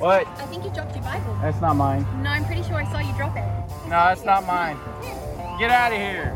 What? I think you dropped your Bible. That's not mine. No, I'm pretty sure I saw you drop it. No, that's not mine. Get out of here.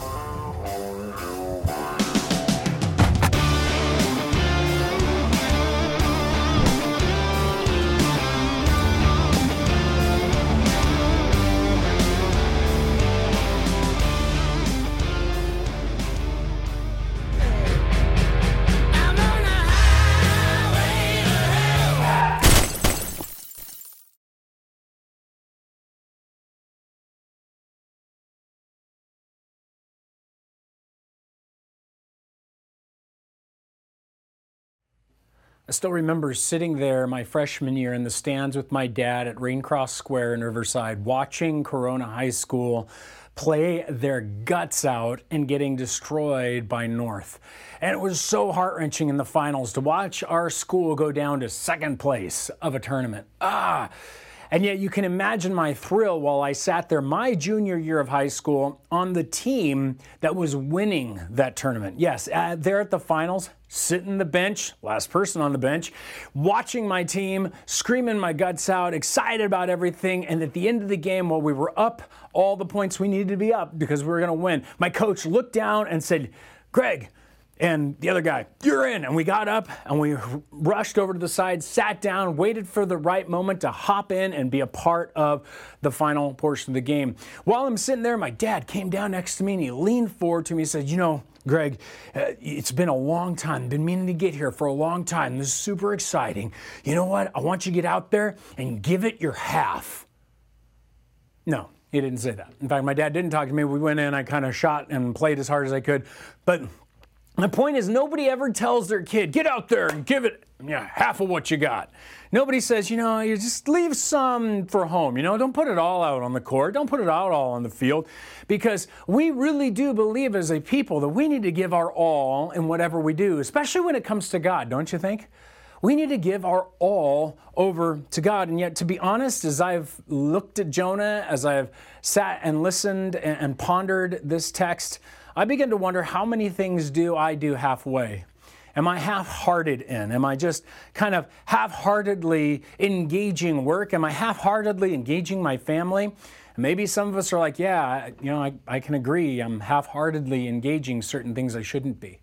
Still remember sitting there my freshman year in the stands with my dad at Raincross Square in Riverside, watching Corona High School play their guts out and getting destroyed by North. And it was so heart wrenching in the finals to watch our school go down to second place of a tournament. Ah! And yet, you can imagine my thrill while I sat there my junior year of high school on the team that was winning that tournament. Yes, uh, there at the finals, sitting the bench, last person on the bench, watching my team, screaming my guts out, excited about everything. And at the end of the game, while we were up all the points we needed to be up because we were going to win, my coach looked down and said, Greg, and the other guy, you're in. And we got up and we rushed over to the side, sat down, waited for the right moment to hop in and be a part of the final portion of the game. While I'm sitting there, my dad came down next to me and he leaned forward to me and said, You know, Greg, uh, it's been a long time. Been meaning to get here for a long time. This is super exciting. You know what? I want you to get out there and give it your half. No, he didn't say that. In fact, my dad didn't talk to me. We went in, I kind of shot and played as hard as I could. But the point is, nobody ever tells their kid, get out there and give it yeah, half of what you got. Nobody says, you know, you just leave some for home. You know, don't put it all out on the court. Don't put it out all on the field. Because we really do believe as a people that we need to give our all in whatever we do, especially when it comes to God, don't you think? We need to give our all over to God. And yet, to be honest, as I've looked at Jonah, as I've sat and listened and, and pondered this text, I begin to wonder how many things do I do halfway? Am I half hearted in? Am I just kind of half heartedly engaging work? Am I half heartedly engaging my family? Maybe some of us are like, yeah, you know, I, I can agree. I'm half heartedly engaging certain things I shouldn't be.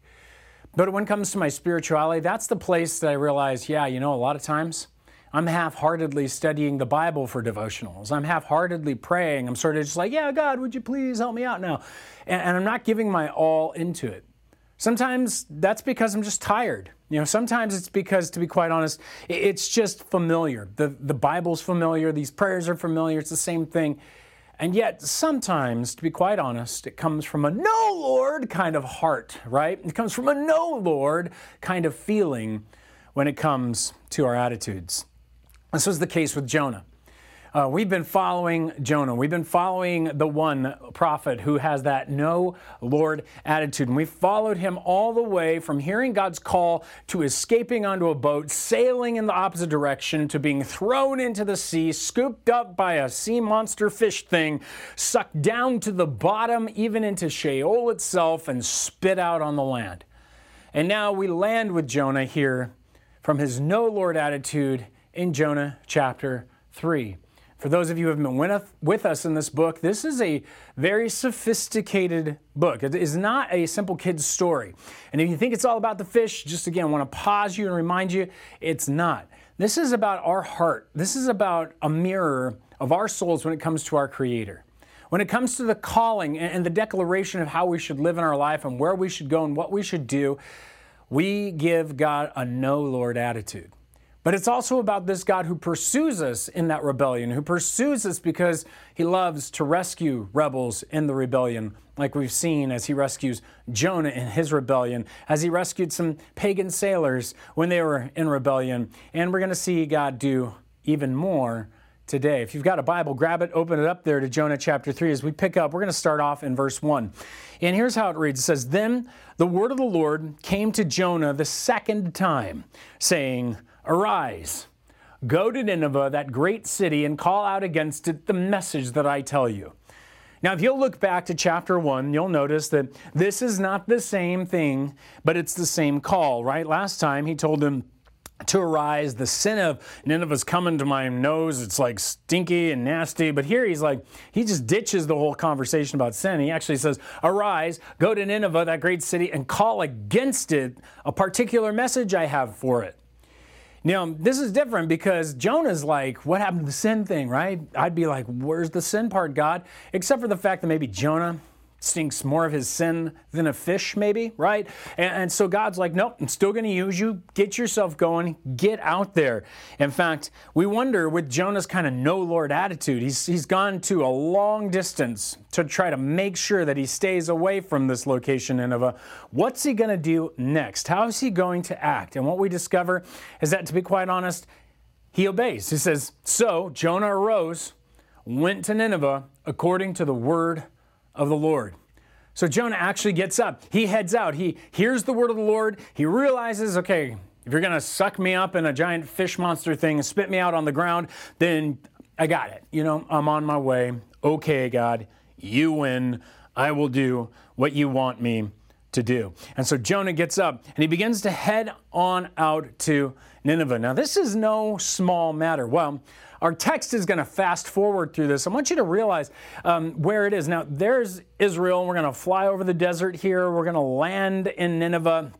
But when it comes to my spirituality, that's the place that I realize, yeah, you know, a lot of times I'm half heartedly studying the Bible for devotionals. I'm half heartedly praying. I'm sort of just like, yeah, God, would you please help me out now? And, and, I'm not giving my all into it. Sometimes that's because I'm just tired. You know, sometimes it's because, to be quite honest, it's just familiar. The, the Bible's familiar, these prayers are familiar, it's the same thing. And yet, sometimes, to be quite honest, it comes from a no, Lord kind of heart, right? It comes from a no, Lord kind of feeling when it comes to our attitudes. This was the case with Jonah. Uh, we've been following Jonah. We've been following the one prophet who has that no Lord attitude. And we followed him all the way from hearing God's call to escaping onto a boat, sailing in the opposite direction, to being thrown into the sea, scooped up by a sea monster fish thing, sucked down to the bottom, even into Sheol itself, and spit out on the land. And now we land with Jonah here from his no Lord attitude in Jonah chapter 3. For those of you who have been with us in this book, this is a very sophisticated book. It is not a simple kid's story. And if you think it's all about the fish, just again, I want to pause you and remind you it's not. This is about our heart. This is about a mirror of our souls when it comes to our Creator. When it comes to the calling and the declaration of how we should live in our life and where we should go and what we should do, we give God a no Lord attitude. But it's also about this God who pursues us in that rebellion, who pursues us because he loves to rescue rebels in the rebellion, like we've seen as he rescues Jonah in his rebellion, as he rescued some pagan sailors when they were in rebellion. And we're going to see God do even more today. If you've got a Bible, grab it, open it up there to Jonah chapter 3. As we pick up, we're going to start off in verse 1. And here's how it reads It says, Then the word of the Lord came to Jonah the second time, saying, Arise, go to Nineveh, that great city, and call out against it the message that I tell you. Now, if you'll look back to chapter one, you'll notice that this is not the same thing, but it's the same call, right? Last time he told them, to arise. The sin of Nineveh's coming to my nose. It's like stinky and nasty. But here he's like, he just ditches the whole conversation about sin. He actually says, Arise, go to Nineveh, that great city, and call against it a particular message I have for it. Now, this is different because Jonah's like, what happened to the sin thing, right? I'd be like, where's the sin part, God? Except for the fact that maybe Jonah stinks more of his sin than a fish, maybe, right? And, and so God's like, nope, I'm still going to use you. Get yourself going. Get out there. In fact, we wonder with Jonah's kind of no Lord attitude, he's, he's gone to a long distance to try to make sure that he stays away from this location, Nineveh. What's he going to do next? How is he going to act? And what we discover is that, to be quite honest, he obeys. He says, So Jonah arose, went to Nineveh according to the word of the Lord. So Jonah actually gets up. He heads out. He hears the word of the Lord. He realizes, okay, if you're going to suck me up in a giant fish monster thing and spit me out on the ground, then I got it. You know, I'm on my way. Okay, God, you win. I will do what you want me to do. And so Jonah gets up and he begins to head on out to Nineveh. Now, this is no small matter. Well, our text is going to fast forward through this. I want you to realize um, where it is. Now, there's Israel. We're going to fly over the desert here. We're going to land in Nineveh.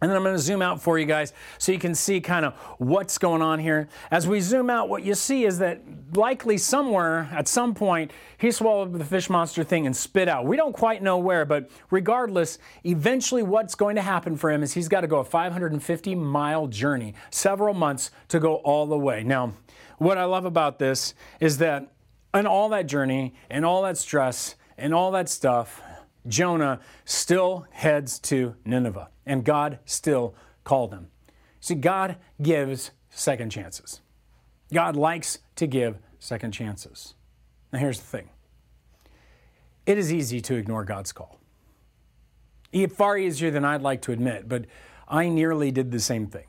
And then I'm going to zoom out for you guys so you can see kind of what's going on here. As we zoom out, what you see is that likely somewhere at some point he swallowed the fish monster thing and spit out. We don't quite know where, but regardless, eventually what's going to happen for him is he's got to go a 550 mile journey, several months to go all the way. Now, what I love about this is that in all that journey and all that stress and all that stuff, Jonah still heads to Nineveh, and God still called him. See, God gives second chances. God likes to give second chances. Now, here's the thing it is easy to ignore God's call. Far easier than I'd like to admit, but I nearly did the same thing.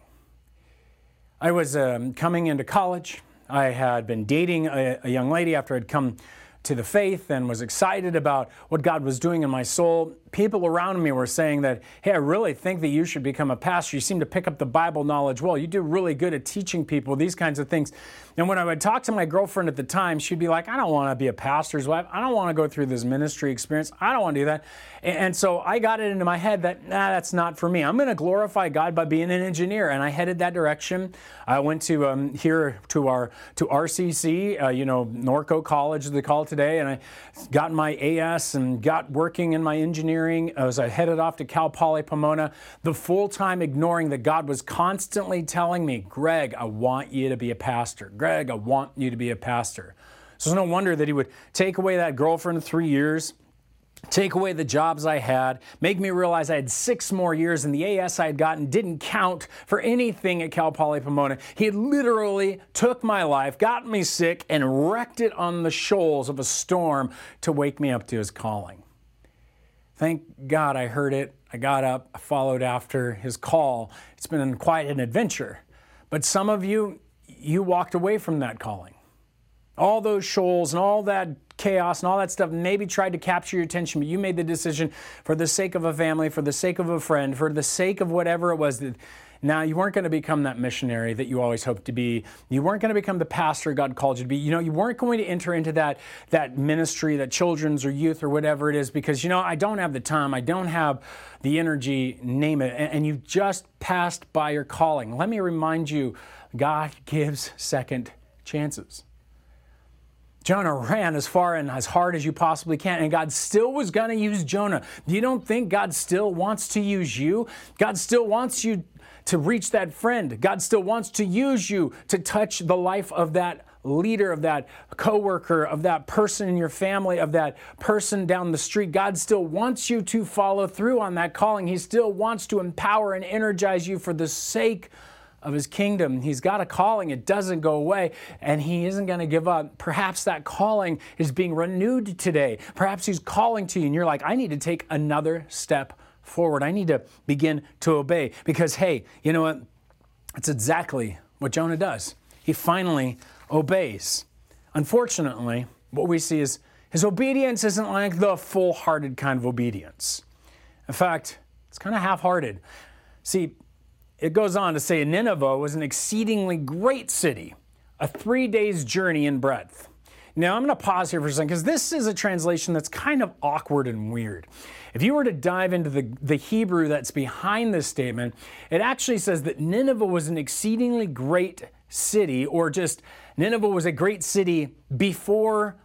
I was um, coming into college. I had been dating a, a young lady after I'd come to the faith and was excited about what God was doing in my soul people around me were saying that, hey, I really think that you should become a pastor. You seem to pick up the Bible knowledge well. You do really good at teaching people these kinds of things. And when I would talk to my girlfriend at the time, she'd be like, I don't want to be a pastor's wife. I don't want to go through this ministry experience. I don't want to do that. And so I got it into my head that, nah, that's not for me. I'm going to glorify God by being an engineer. And I headed that direction. I went to um, here to our to RCC, uh, you know, Norco College, they call it today, and I got my AS and got working in my engineering engineering as I headed off to Cal Poly Pomona, the full time ignoring that God was constantly telling me, Greg, I want you to be a pastor. Greg, I want you to be a pastor. So it's no wonder that he would take away that girlfriend three years, take away the jobs I had, make me realize I had six more years and the AS I had gotten didn't count for anything at Cal Poly Pomona. He literally took my life, got me sick, and wrecked it on the shoals of a storm to wake me up to his calling. Thank God I heard it. I got up, I followed after his call. It's been quite an adventure. But some of you, you walked away from that calling. All those shoals and all that chaos and all that stuff maybe tried to capture your attention, but you made the decision for the sake of a family, for the sake of a friend, for the sake of whatever it was that now, you weren't going to become that missionary that you always hoped to be. You weren't going to become the pastor God called you to be. You know, you weren't going to enter into that, that ministry, that children's or youth or whatever it is, because, you know, I don't have the time. I don't have the energy, name it. And, and you just passed by your calling. Let me remind you God gives second chances. Jonah ran as far and as hard as you possibly can, and God still was going to use Jonah. You don't think God still wants to use you? God still wants you to reach that friend. God still wants to use you to touch the life of that leader, of that coworker, of that person in your family, of that person down the street. God still wants you to follow through on that calling. He still wants to empower and energize you for the sake of his kingdom. He's got a calling, it doesn't go away, and he isn't going to give up. Perhaps that calling is being renewed today. Perhaps he's calling to you, and you're like, I need to take another step forward. I need to begin to obey because, hey, you know what? It's exactly what Jonah does. He finally obeys. Unfortunately, what we see is his obedience isn't like the full hearted kind of obedience. In fact, it's kind of half hearted. See, it goes on to say Nineveh was an exceedingly great city, a three days journey in breadth. Now, I'm going to pause here for a second because this is a translation that's kind of awkward and weird. If you were to dive into the, the Hebrew that's behind this statement, it actually says that Nineveh was an exceedingly great city, or just Nineveh was a great city before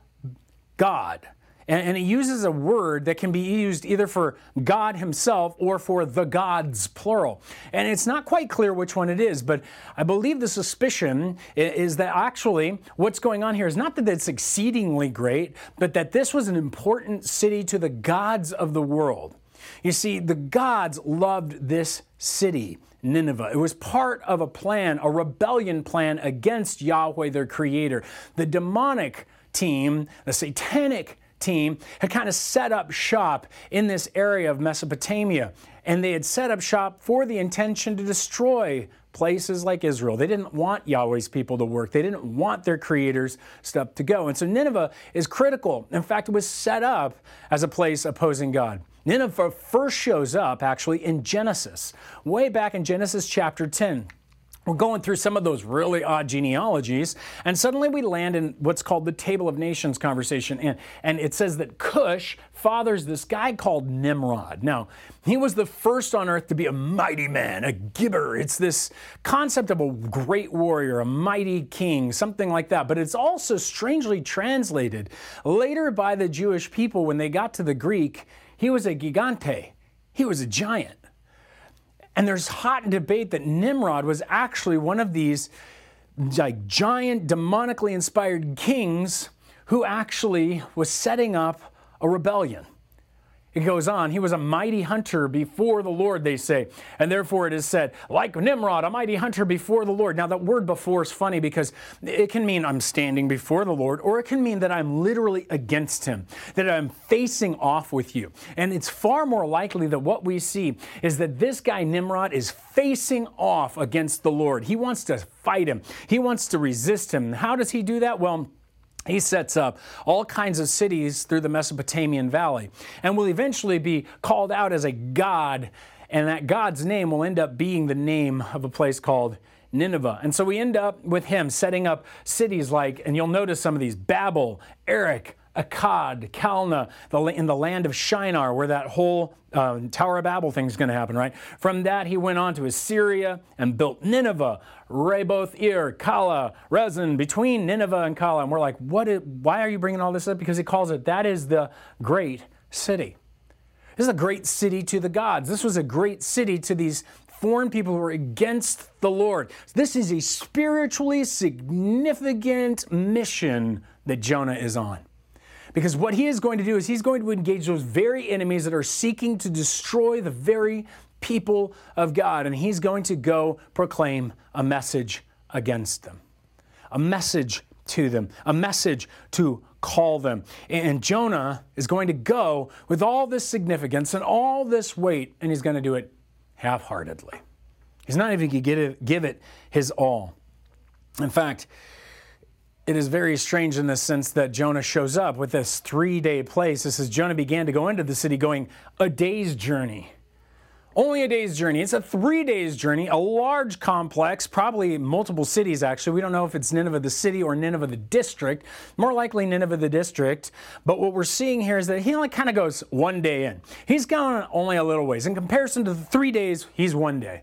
God. And, and it uses a word that can be used either for God Himself or for the gods, plural. And it's not quite clear which one it is, but I believe the suspicion is that actually what's going on here is not that it's exceedingly great, but that this was an important city to the gods of the world. You see, the gods loved this city. Nineveh. It was part of a plan, a rebellion plan against Yahweh, their creator. The demonic team, the satanic team had kind of set up shop in this area of Mesopotamia. And they had set up shop for the intention to destroy places like Israel. They didn't want Yahweh's people to work. They didn't want their creators' stuff to go. And so Nineveh is critical. In fact, it was set up as a place opposing God. Nineveh first shows up actually in Genesis, way back in Genesis chapter 10 we're going through some of those really odd genealogies, and suddenly we land in what's called the Table of Nations conversation. And, and it says that Cush fathers this guy called Nimrod. Now, he was the first on earth to be a mighty man, a gibbor. It's this concept of a great warrior, a mighty king, something like that. But it's also strangely translated later by the Jewish people when they got to the Greek. He was a gigante, he was a giant. And there's hot debate that Nimrod was actually one of these like giant demonically inspired kings who actually was setting up a rebellion. It goes on, he was a mighty hunter before the Lord, they say. And therefore it is said, like Nimrod, a mighty hunter before the Lord. Now, that word before is funny because it can mean I'm standing before the Lord, or it can mean that I'm literally against him, that I'm facing off with you. And it's far more likely that what we see is that this guy, Nimrod, is facing off against the Lord. He wants to fight him, he wants to resist him. How does he do that? Well, he sets up all kinds of cities through the Mesopotamian valley and will eventually be called out as a god, and that god's name will end up being the name of a place called Nineveh. And so we end up with him setting up cities like, and you'll notice some of these Babel, Erech, Akkad, Calneh, in the land of Shinar, where that whole uh, Tower of Babel thing is going to happen, right? From that, he went on to Assyria and built Nineveh, Reboth Ir, Calah, Resen, between Nineveh and Calah. And we're like, what is, why are you bringing all this up? Because he calls it, that is the great city. This is a great city to the gods. This was a great city to these foreign people who were against the Lord. This is a spiritually significant mission that Jonah is on. Because what he is going to do is he's going to engage those very enemies that are seeking to destroy the very people of God. And he's going to go proclaim a message against them, a message to them, a message to call them. And Jonah is going to go with all this significance and all this weight, and he's going to do it half heartedly. He's not even going to give it his all. In fact, it is very strange in the sense that Jonah shows up with this three day place. This is Jonah began to go into the city going a day's journey. Only a day's journey. It's a three days journey, a large complex, probably multiple cities actually. We don't know if it's Nineveh the city or Nineveh the district. More likely Nineveh the district. But what we're seeing here is that he only kind of goes one day in. He's gone only a little ways. In comparison to the three days, he's one day.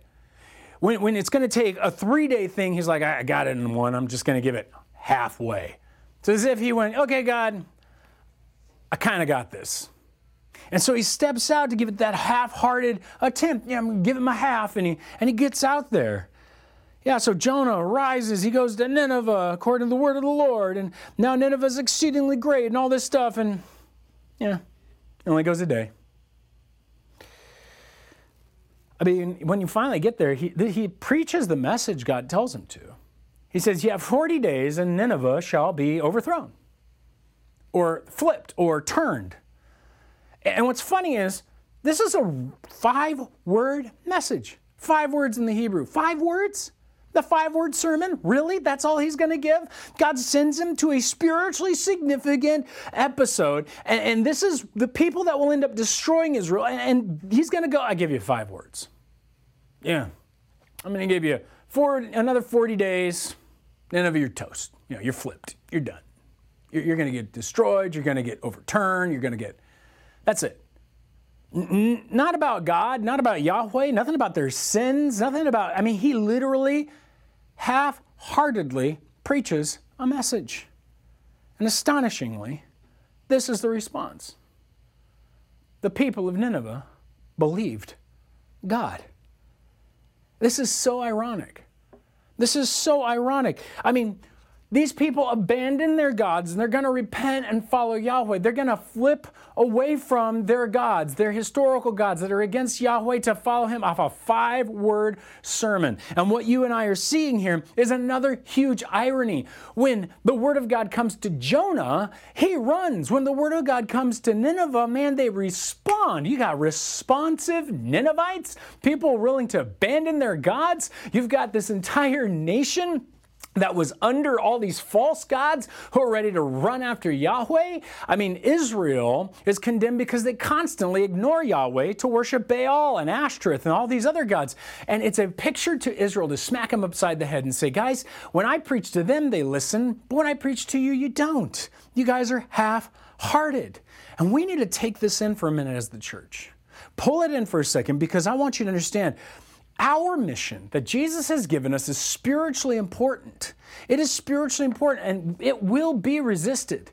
When, when it's going to take a three day thing, he's like, I got it in one. I'm just going to give it halfway. It's as if he went, okay, God, I kind of got this. And so he steps out to give it that half-hearted attempt. Yeah, I'm gonna give him a half, and he and he gets out there. Yeah, so Jonah rises, he goes to Nineveh according to the word of the Lord, and now Nineveh is exceedingly great and all this stuff, and yeah, it only goes a day. I mean, when you finally get there, he, he preaches the message God tells him to. He says, You have 40 days and Nineveh shall be overthrown, or flipped, or turned. And what's funny is, this is a five word message. Five words in the Hebrew. Five words? The five word sermon? Really? That's all he's going to give? God sends him to a spiritually significant episode. And, and, this is the people that will end up destroying Israel. And, and he's going to go, I give you five words. Yeah. I'm going to give you four, another 40 days, Nineveh, you're toast. You know, you're flipped. You're done. You're, you're going to get destroyed. You're going to get overturned. You're going to get, that's it. N- not about God, not about Yahweh, nothing about their sins, nothing about, I mean, he literally half heartedly preaches a message. And astonishingly, this is the response. The people of Nineveh believed God. This is so ironic. This is so ironic. I mean, these people abandon their gods and they're going to repent and follow Yahweh. They're going to flip away from their gods, their historical gods that are against Yahweh, to follow him off a five word sermon. And what you and I are seeing here is another huge irony. When the word of God comes to Jonah, he runs. When the word of God comes to Nineveh, man, they respond. You got responsive Ninevites, people willing to abandon their gods. You've got this entire nation that was under all these false gods who are ready to run after Yahweh. I mean, Israel is condemned because they constantly ignore Yahweh to worship Baal and Ashtoreth and all these other gods. And it's a picture to Israel to smack them upside the head and say, guys, when I preach to them, they listen, but when I preach to you, you don't. You guys are half hearted. And we need to take this in for a minute as the church. Pull it in for a second because I want you to understand our mission that Jesus has given us is spiritually important. It is spiritually important and it will be resisted.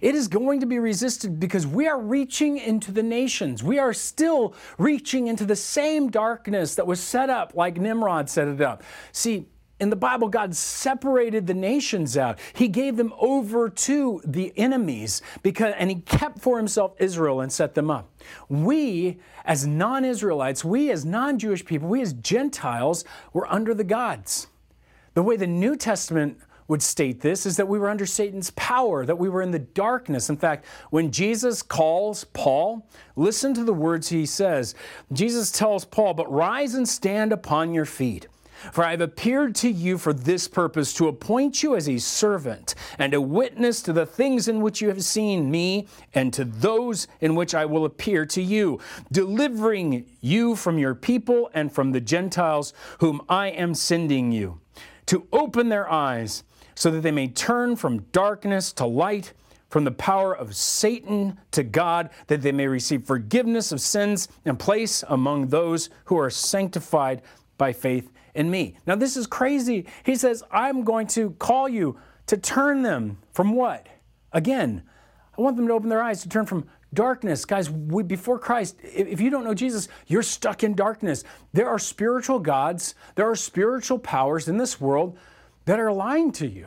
It is going to be resisted because we are reaching into the nations. We are still reaching into the same darkness that was set up like Nimrod set it up. See, in the Bible, God separated the nations out. He gave them over to the enemies because, and He kept for Himself Israel and set them up. We, as non Israelites, we as non Jewish people, we as Gentiles, were under the gods. The way the New Testament would state this is that we were under Satan's power, that we were in the darkness. In fact, when Jesus calls Paul, listen to the words he says. Jesus tells Paul, But rise and stand upon your feet. For I have appeared to you for this purpose, to appoint you as a servant and a witness to the things in which you have seen me and to those in which I will appear to you, delivering you from your people and from the Gentiles whom I am sending you, to open their eyes so that they may turn from darkness to light from the power of Satan to God, that they may receive forgiveness of sins and place among those who are sanctified by faith in me. Now, this is crazy. He says, I'm going to call you to turn them from what? Again, I want them to open their eyes to turn from darkness. Guys, we, before Christ, if you don't know Jesus, you're stuck in darkness. There are spiritual gods, there are spiritual powers in this world that are lying to you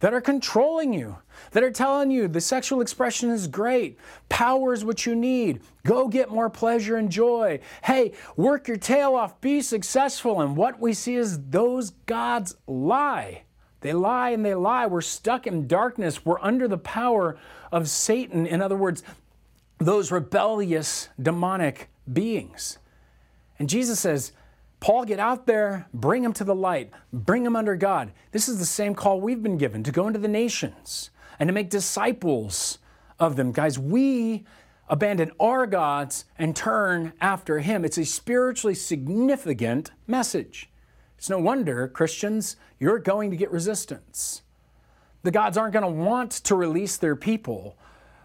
that are controlling you, that are telling you the sexual expression is great, power is what you need, go get more pleasure and joy. Hey, work your tail off, be successful. And what we see is those gods lie. They lie and they lie. We're stuck in darkness. We're under the power of Satan. In other words, those rebellious demonic beings. And Jesus says, Paul, get out there, bring them to the light, bring them under God. This is the same call we've been given to go into the nations and to make disciples of them. Guys, we abandon our gods and turn after Him. It's a spiritually significant message. It's no wonder, Christians, you're going to get resistance. The gods aren't going to want to release their people.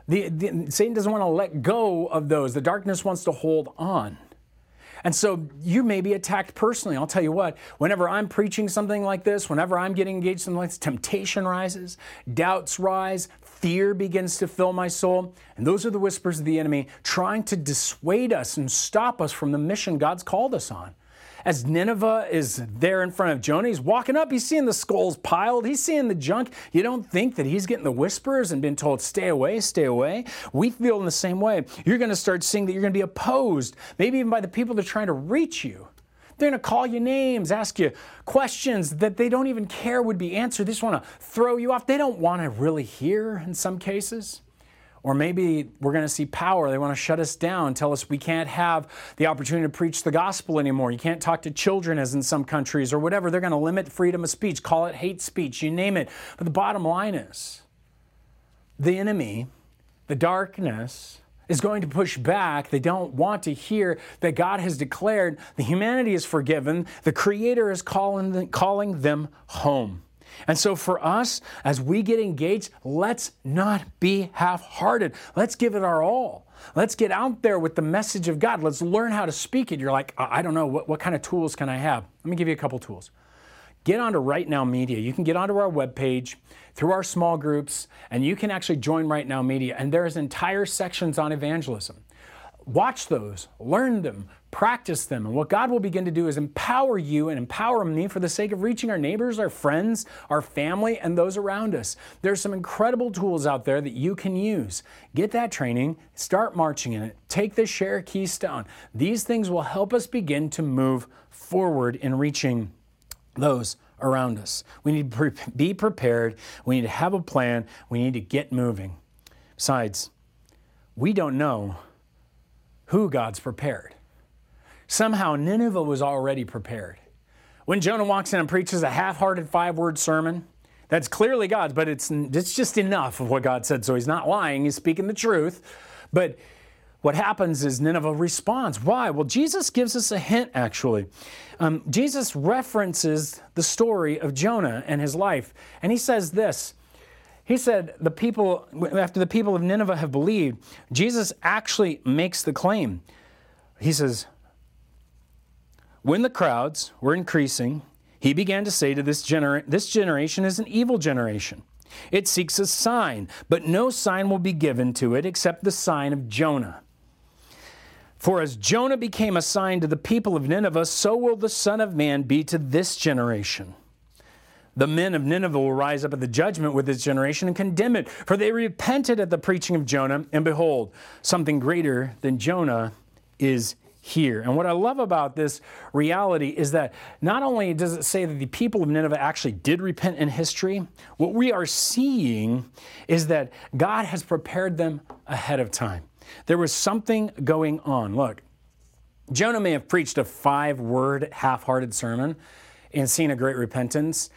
The, the, Satan doesn't want to let go of those. The darkness wants to hold on. And so you may be attacked personally. I'll tell you what, whenever I'm preaching something like this, whenever I'm getting engaged in something like this, temptation rises, doubts rise, fear begins to fill my soul. And those are the whispers of the enemy trying to dissuade us and stop us from the mission God's called us on as Nineveh is there in front of Jonah, he's walking up, he's seeing the skulls piled, he's seeing the junk. You don't think that he's getting the whispers and being told, stay away, stay away. We feel in the same way. You're going to start seeing that you're going to be opposed, maybe even by the people that are trying to reach you. They're going to call you names, ask you questions that they don't even care would be answered. They just want to throw you off. They don't want to really hear in some cases. Or maybe we're going to see power. They want to shut us down, tell us we can't have the opportunity to preach the gospel anymore. You can't talk to children, as in some countries, or whatever. They're going to limit freedom of speech, call it hate speech, you name it. But the bottom line is the enemy, the darkness, is going to push back. They don't want to hear that God has declared the humanity is forgiven, the Creator is calling them, calling them home. And so, for us, as we get engaged, let's not be half hearted. Let's give it our all. Let's get out there with the message of God. Let's learn how to speak it. You're like, I don't know, what, what kind of tools can I have? Let me give you a couple tools. Get onto Right Now Media. You can get onto our webpage through our small groups, and you can actually join Right Now Media. And there's entire sections on evangelism. Watch those, learn them, practice them. And what God will begin to do is empower you and empower me for the sake of reaching our neighbors, our friends, our family, and those around us. There's some incredible tools out there that you can use. Get that training, start marching in it, take the share keystone. These things will help us begin to move forward in reaching those around us. We need to be prepared, we need to have a plan, we need to get moving. Besides, we don't know who God's prepared. Somehow Nineveh was already prepared. When Jonah walks in and preaches a half hearted five word sermon, that's clearly God's, but it's, it's just enough of what God said. So he's not lying, he's speaking the truth. But what happens is Nineveh responds. Why? Well, Jesus gives us a hint, actually. Um, Jesus references the story of Jonah and his life, and he says this. He said, the people, after the people of Nineveh have believed, Jesus actually makes the claim. He says, when the crowds were increasing, he began to say to this, genera- this generation is an evil generation. It seeks a sign, but no sign will be given to it except the sign of Jonah. For as Jonah became a sign to the people of Nineveh, so will the Son of Man be to this generation. The men of Nineveh will rise up at the judgment with this generation and condemn it, for they repented at the preaching of Jonah, and behold, something greater than Jonah is here. And what I love about this reality is that not only does it say that the people of Nineveh actually did repent in history, what we are seeing is that God has prepared them ahead of time. There was something going on. Look, Jonah may have preached a five word, half hearted sermon and seen a great repentance,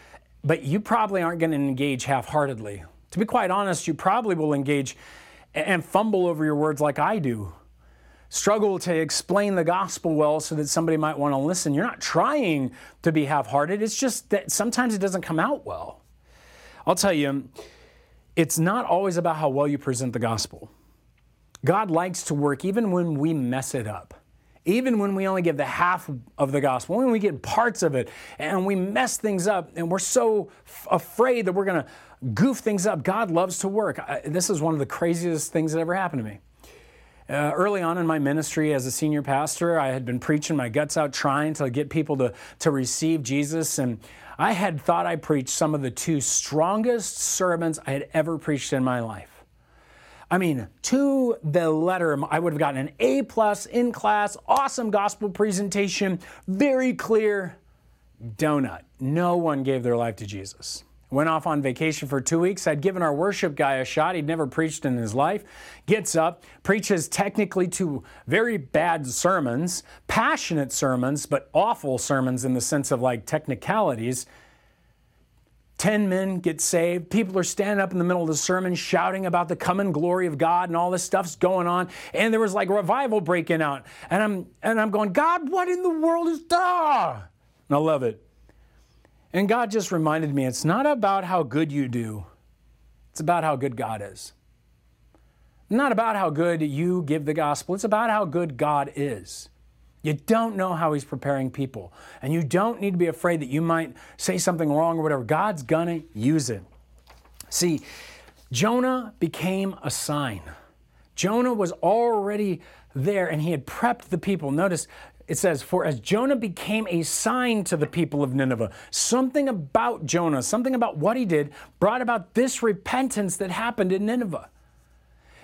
but you probably aren't going to engage half heartedly. To be quite honest, you probably will engage and fumble over your words like I do struggle to explain the gospel well so that somebody might want to listen. You're not trying to be half hearted, it's just that sometimes it doesn't come out well. I'll tell you, it's not always about how well you present the gospel. God likes to work even when we mess it up. Even when we only give the half of the gospel, when we get parts of it and we mess things up and we're so f- afraid that we're going to goof things up, God loves to work. I, this is one of the craziest things that ever happened to me. Uh, early on in my ministry as a senior pastor, I had been preaching my guts out, trying to get people to, to receive Jesus. And I had thought I preached some of the two strongest sermons I had ever preached in my life. I mean, to the letter, I would have gotten an A plus in class, awesome gospel presentation, very clear donut. No one gave their life to Jesus. Went off on vacation for two weeks. I'd given our worship guy a shot. He'd never preached in his life. Gets up, preaches technically two very bad sermons, passionate sermons, but awful sermons in the sense of like technicalities. 10 men get saved. People are standing up in the middle of the sermon shouting about the coming glory of God and all this stuff's going on. And there was like revival breaking out. And I'm and I'm going, God, what in the world is that? And I love it. And God just reminded me it's not about how good you do, it's about how good God is. Not about how good you give the gospel, it's about how good God is. You don't know how He's preparing people, and you don't need to be afraid that you might say something wrong or whatever. God's gonna use it. See, Jonah became a sign. Jonah was already there and he had prepped the people. Notice it says, For as Jonah became a sign to the people of Nineveh, something about Jonah, something about what he did, brought about this repentance that happened in Nineveh.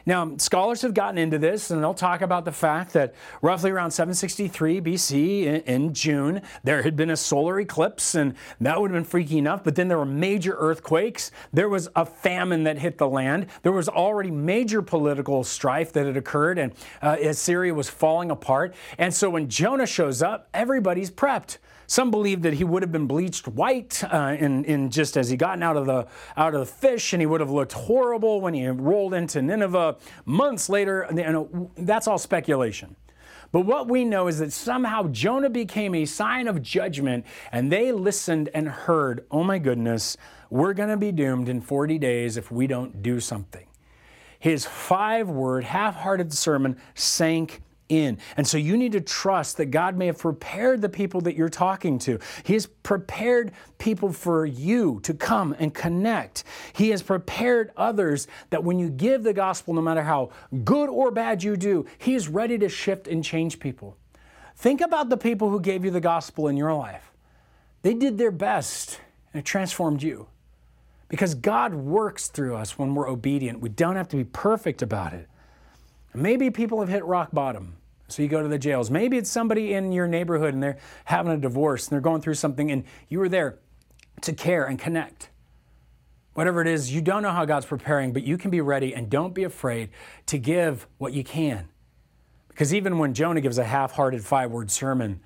Now, scholars have gotten into this and they'll talk about the fact that roughly around 763 BC in, in, June, there had been a solar eclipse and that would have been freaky enough. But then there were major earthquakes. There was a famine that hit the land. There was already major political strife that had occurred and uh, Assyria was falling apart. And so when Jonah shows up, everybody's prepped. Some believe that he would have been bleached white uh, in, in just as he gotten out of the out of the fish, and he would have looked horrible when he rolled into Nineveh. Months later, you know, that's all speculation. But what we know is that somehow Jonah became a sign of judgment, and they listened and heard, oh my goodness, we're going to be doomed in 40 days if we don't do something. His five word, half hearted sermon sank in. And so you need to trust that God may have prepared the people that you're talking to. He has prepared people for you to come and connect. He has prepared others that when you give the gospel, no matter how good or bad you do, He is ready to shift and change people. Think about the people who gave you the gospel in your life. They did their best and it transformed you. Because God works through us when we're obedient. We don't have to be perfect about it. Maybe people have hit rock bottom. So you go to the jails. Maybe it's somebody in your neighborhood and they're having a divorce and they're going through something and you were there to care and connect. Whatever it is, you don't know how God's preparing, but you can be ready and don't be afraid to give what you can. Because even when Jonah gives a half hearted five word sermon,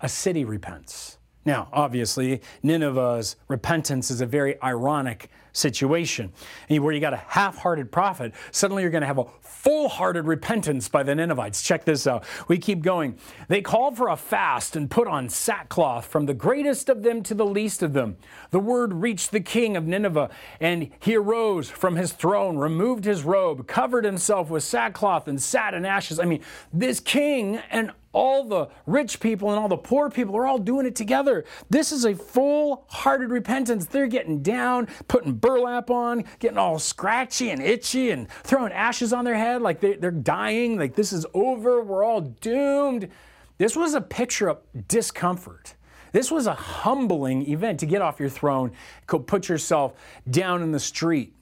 a city repents. Now, obviously, Nineveh's repentance is a very ironic situation. Where you got a half hearted prophet, suddenly you're going to have a full hearted repentance by the Ninevites. Check this out. We keep going. They called for a fast and put on sackcloth from the greatest of them to the least of them. The word reached the king of Nineveh, and he arose from his throne, removed his robe, covered himself with sackcloth, and sat in ashes. I mean, this king and all the rich people and all the poor people are all doing it together. This is a full hearted repentance. They're getting down, putting burlap on, getting all scratchy and itchy, and throwing ashes on their head like they, are dying, like this is over, we're all doomed. This was a picture of discomfort. This was a humbling event to get off your throne, go put yourself down in the street.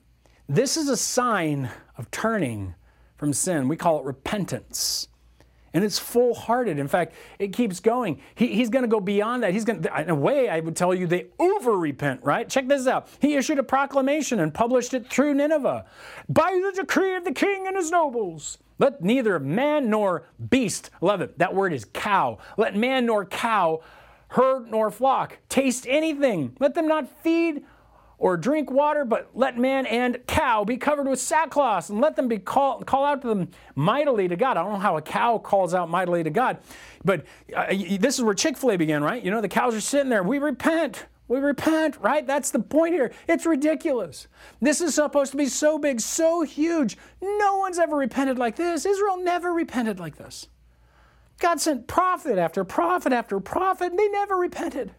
This is a sign of turning from sin. We call it repentance and it's full hearted. In fact, it keeps going. He, he's going to go beyond that. He's going to, in a way, I would tell you, they over repent, right? Check this out. He issued a proclamation and published it through Nineveh by the decree of the king and his nobles. Let neither man nor beast, love it, that word is cow. Let man nor cow, herd nor flock taste anything. Let them not feed or drink water, but let man and cow be covered with sackcloth and let them be call, call out to them mightily to God. I don't know how a cow calls out mightily to God, but uh, this is where Chick fil A began, right? You know, the cows are sitting there. We repent. We repent, right? That's the point here. It's ridiculous. This is supposed to be so big, so huge. No one's ever repented like this. Israel never repented like this. God sent prophet after prophet after prophet, and they never repented.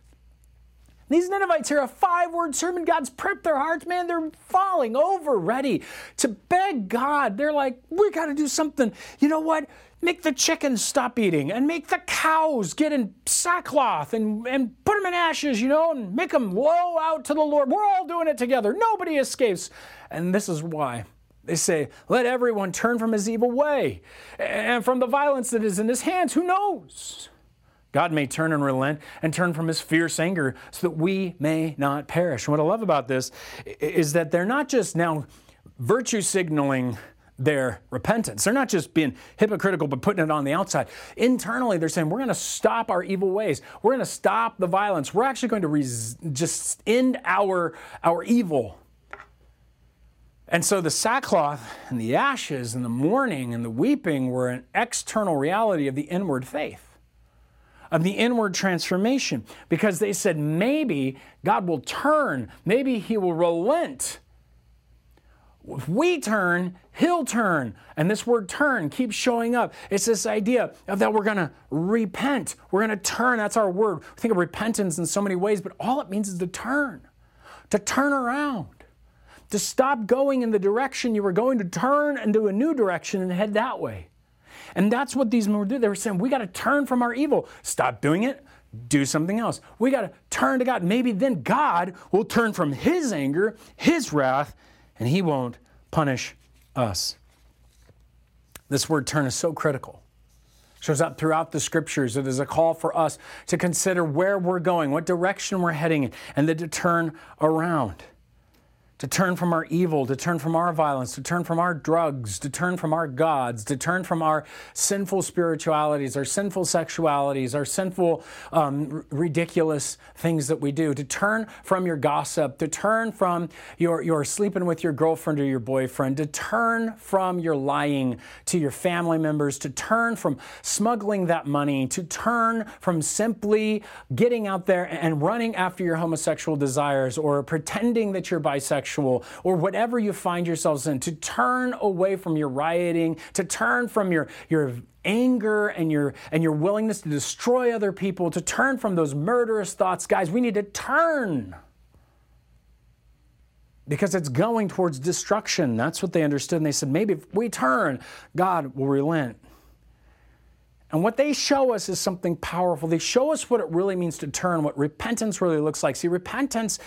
These Ninevites hear a five word sermon. God's prepped their hearts, man. They're falling over ready to beg God. They're like, we got to do something. You know what? Make the chickens stop eating and make the cows get in sackcloth and, and put them in ashes, you know, and make them low out to the Lord. We're all doing it together. Nobody escapes. And this is why. They say, let everyone turn from his evil way and from the violence that is in his hands. Who knows? God may turn and relent and turn from his fierce anger so that we may not perish. And what I love about this is that they're not just now virtue signaling their repentance. They're not just being hypocritical but putting it on the outside. Internally, they're saying, we're going to stop our evil ways. We're going to stop the violence. We're actually going to res- just end our, our evil. And so the sackcloth and the ashes and the mourning and the weeping were an external reality of the inward faith of the inward transformation because they said maybe God will turn, maybe He will relent. If we turn, He'll turn. And this word turn keeps showing up. It's this idea of that we're going to repent. We're going to turn. That's our word. We think of repentance in so many ways, but all it means is to turn, to turn around to stop going in the direction you were going to turn into a new direction and head that way. And that's what these men were doing. They were saying, we got to turn from our evil. Stop doing it. Do something else. We got to turn to God. Maybe then God will turn from his anger, his wrath, and he won't punish us. This word turn is so critical. Shows up throughout the scriptures. It is a call for us to consider where we're going, what direction we're heading in, and then to turn around. To turn from our evil, to turn from our violence, to turn from our drugs, to turn from our gods, to turn from our sinful spiritualities, our sinful sexualities, our sinful, um, r- ridiculous things that we do, to turn from your gossip, to turn from your, your sleeping with your girlfriend or your boyfriend, to turn from your lying to your family members, to turn from smuggling that money, to turn from simply getting out there and running after your homosexual desires or pretending that you're bisexual or whatever you find yourselves in, to turn away from your rioting, to turn from your, your anger and your and your willingness to destroy other people, to turn from those murderous thoughts. Guys, we need to turn. Because it's going towards destruction. That's what they understood. And they said, maybe if we turn, God will relent. And what they show us is something powerful. They show us what it really means to turn, what repentance really looks like. See, repentance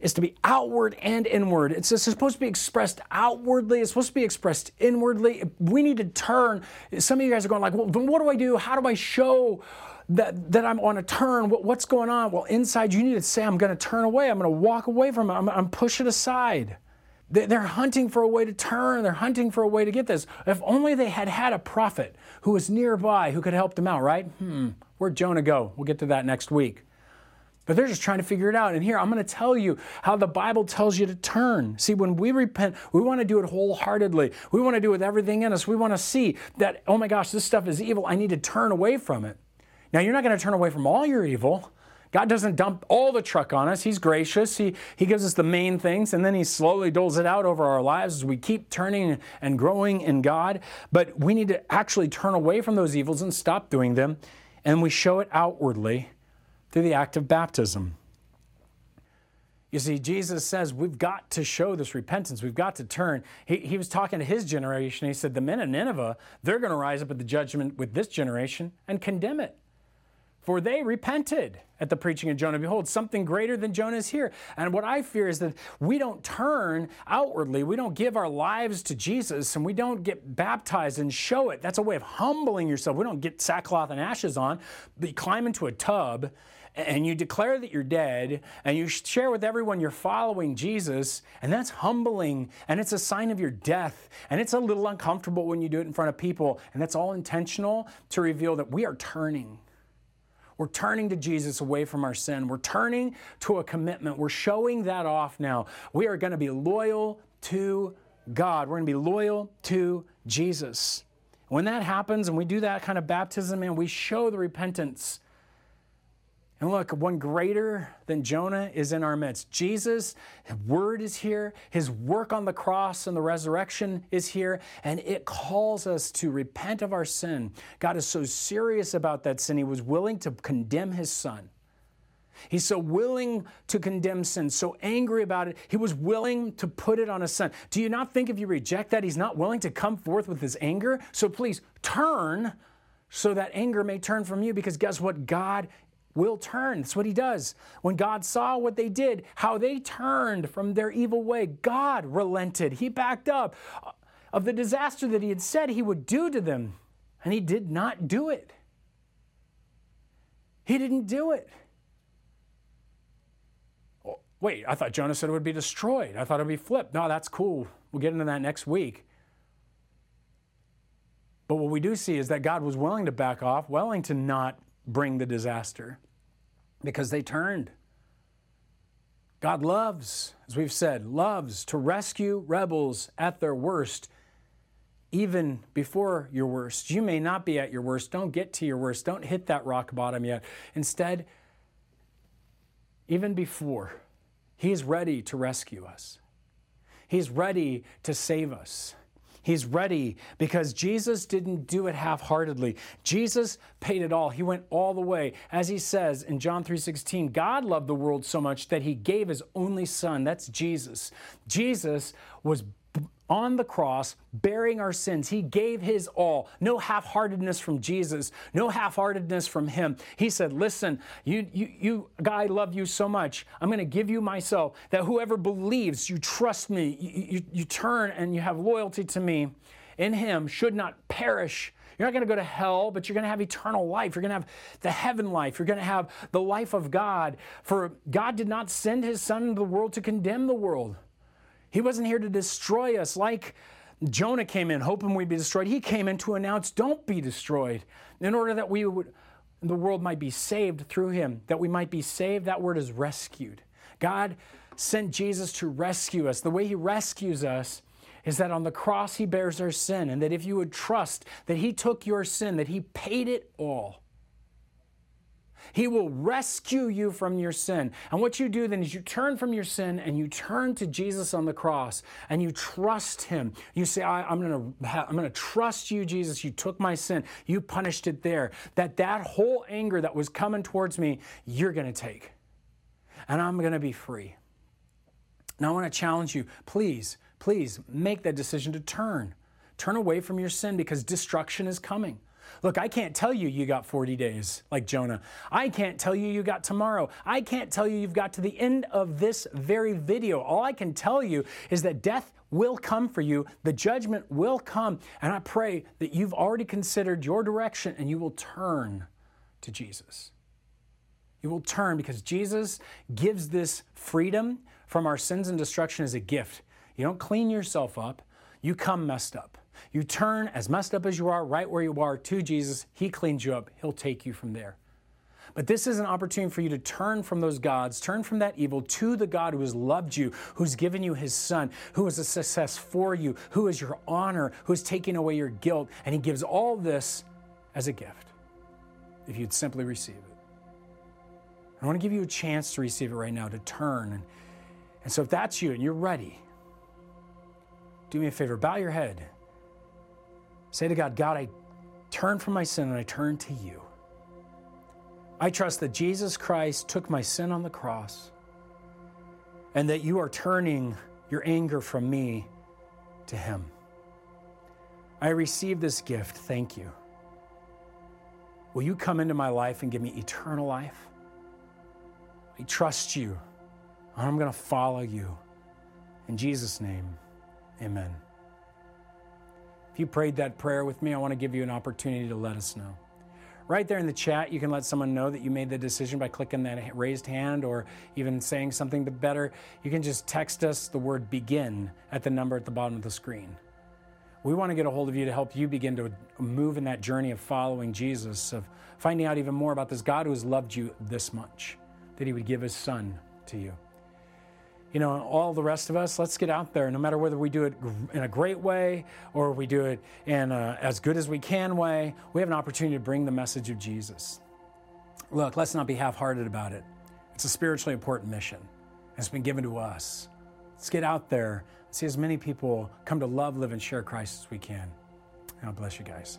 is to be outward and inward. It's supposed to be expressed outwardly. It's supposed to be expressed inwardly. We need to turn. Some of you guys are going like, well, then what do I do? How do I show that, that I'm on a turn? What, what's going on? Well, inside you need to say, I'm going to turn away. I'm going to walk away from it. I'm, I'm push it aside. They're hunting for a way to turn. They're hunting for a way to get this. If only they had had a prophet who was nearby who could help them out, right? Hmm, where'd Jonah go? We'll get to that next week. But they're just trying to figure it out. And here, I'm going to tell you how the Bible tells you to turn. See, when we repent, we want to do it wholeheartedly. We want to do it with everything in us. We want to see that, oh my gosh, this stuff is evil. I need to turn away from it. Now, you're not going to turn away from all your evil. God doesn't dump all the truck on us. He's gracious. He, he gives us the main things, and then He slowly doles it out over our lives as we keep turning and growing in God. But we need to actually turn away from those evils and stop doing them. And we show it outwardly through the act of baptism. You see, Jesus says we've got to show this repentance. We've got to turn. He, he was talking to his generation. He said, The men of Nineveh, they're going to rise up at the judgment with this generation and condemn it. For they repented at the preaching of Jonah. Behold, something greater than Jonah is here. And what I fear is that we don't turn outwardly, we don't give our lives to Jesus, and we don't get baptized and show it. That's a way of humbling yourself. We don't get sackcloth and ashes on, but you climb into a tub and you declare that you're dead and you share with everyone you're following Jesus, and that's humbling and it's a sign of your death. And it's a little uncomfortable when you do it in front of people, and that's all intentional to reveal that we are turning. We're turning to Jesus away from our sin. We're turning to a commitment. We're showing that off now. We are going to be loyal to God. We're going to be loyal to Jesus. When that happens and we do that kind of baptism, and we show the repentance and look, one greater than Jonah is in our midst. Jesus, word is here. His work on the cross and the resurrection is here. And it calls us to repent of our sin. God is so serious about that sin, he was willing to condemn his son. He's so willing to condemn sin, so angry about it, he was willing to put it on his son. Do you not think if you reject that, he's not willing to come forth with his anger? So please turn so that anger may turn from you because guess what? God will turn. That's what he does. When God saw what they did, how they turned from their evil way, God relented. He backed up of the disaster that he had said he would do to them, and he did not do it. He didn't do it. Oh, wait, I thought Jonah said it would be destroyed. I thought it would be flipped. No, that's cool. We'll get into that next week. But what we do see is that God was willing to back off, willing to not bring the disaster because they turned. God loves, as we've said, loves to rescue rebels at their worst, even before your worst. You may not be at your worst. Don't get to your worst. Don't hit that rock bottom yet. Instead, even before, He is ready to rescue us, He's ready to save us. He's ready because Jesus didn't do it half-heartedly. Jesus paid it all. He went all the way. As he says in John 3:16, God loved the world so much that he gave his only son. That's Jesus. Jesus was on the cross, bearing our sins. He gave his all. No half heartedness from Jesus, no half heartedness from him. He said, Listen, you, you, you, God, I love you so much. I'm going to give you myself, that whoever believes, you trust me, you, you, you turn and you have loyalty to me in him, should not perish. You're not going to go to hell, but you're going to have eternal life. You're going to have the heaven life. You're going to have the life of God. For God did not send his Son into the world to condemn the world He wasn't here to destroy us like Jonah came in hoping we'd be destroyed. He came in to announce, don't be destroyed, in order that we would, the world might be saved through him, that we might be saved. That word is rescued. God sent Jesus to rescue us. The way he rescues us is that on the cross he bears our sin, and that if you would trust that he took your sin, that he paid it all he will rescue you from your sin. And what you do then is you turn from your sin and you turn to Jesus on the cross and you trust him. You say, I, am going to I'm going to trust you, Jesus. You took my sin. You punished it there. That that whole anger that was coming towards me, you're going to take. And I'm going to be free. Now I want to challenge you, please, please make that decision to turn. Turn away from your sin because destruction is coming. Look, I can't tell you you got 40 days like Jonah. I can't tell you you got tomorrow. I can't tell you you've got to the end of this very video. All I can tell you is that death will come for you, the judgment will come, and I pray that you've already considered your direction and you will turn to Jesus. You will turn because Jesus gives this freedom from our sins and destruction as a gift. You don't clean yourself up, you come messed up. You turn as messed up as you are, right where you are, to Jesus. He cleans you up, He'll take you from there. But this is an opportunity for you to turn from those gods, turn from that evil to the God who has loved you, who's given you his son, who is a success for you, who is your honor, who is taking away your guilt. And he gives all this as a gift if you'd simply receive it. I want to give you a chance to receive it right now, to turn. And, so if that's you and you're ready, do me a favor, bow your head. Say to God, God, I turn from my sin and I turn to you. I trust that Jesus Christ took my sin on the cross and that you are turning your anger from me to him. I receive this gift. Thank you. Will you come into my life and give me eternal life? I trust you. I'm going to follow you. In Jesus' name, amen. You prayed that prayer with me, I want to give you an opportunity to let us know. Right there in the chat, you can let someone know that you made the decision by clicking that raised hand or even saying something better. You can just text us the word begin at the number at the bottom of the screen. We want to get a hold of you to help you begin to move in that journey of following Jesus, of finding out even more about this God who has loved you this much, that he would give his son to you you know, all the rest of us, let's get out there. No matter whether we do it in a great way or we do it in a, as good as we can way, we have an opportunity to bring the message of Jesus. Look, let's not be half hearted about it. It's a spiritually important mission. It's been given to us. Let's get out there and see as many people come to love, live, and share Christ as we can. God bless you guys.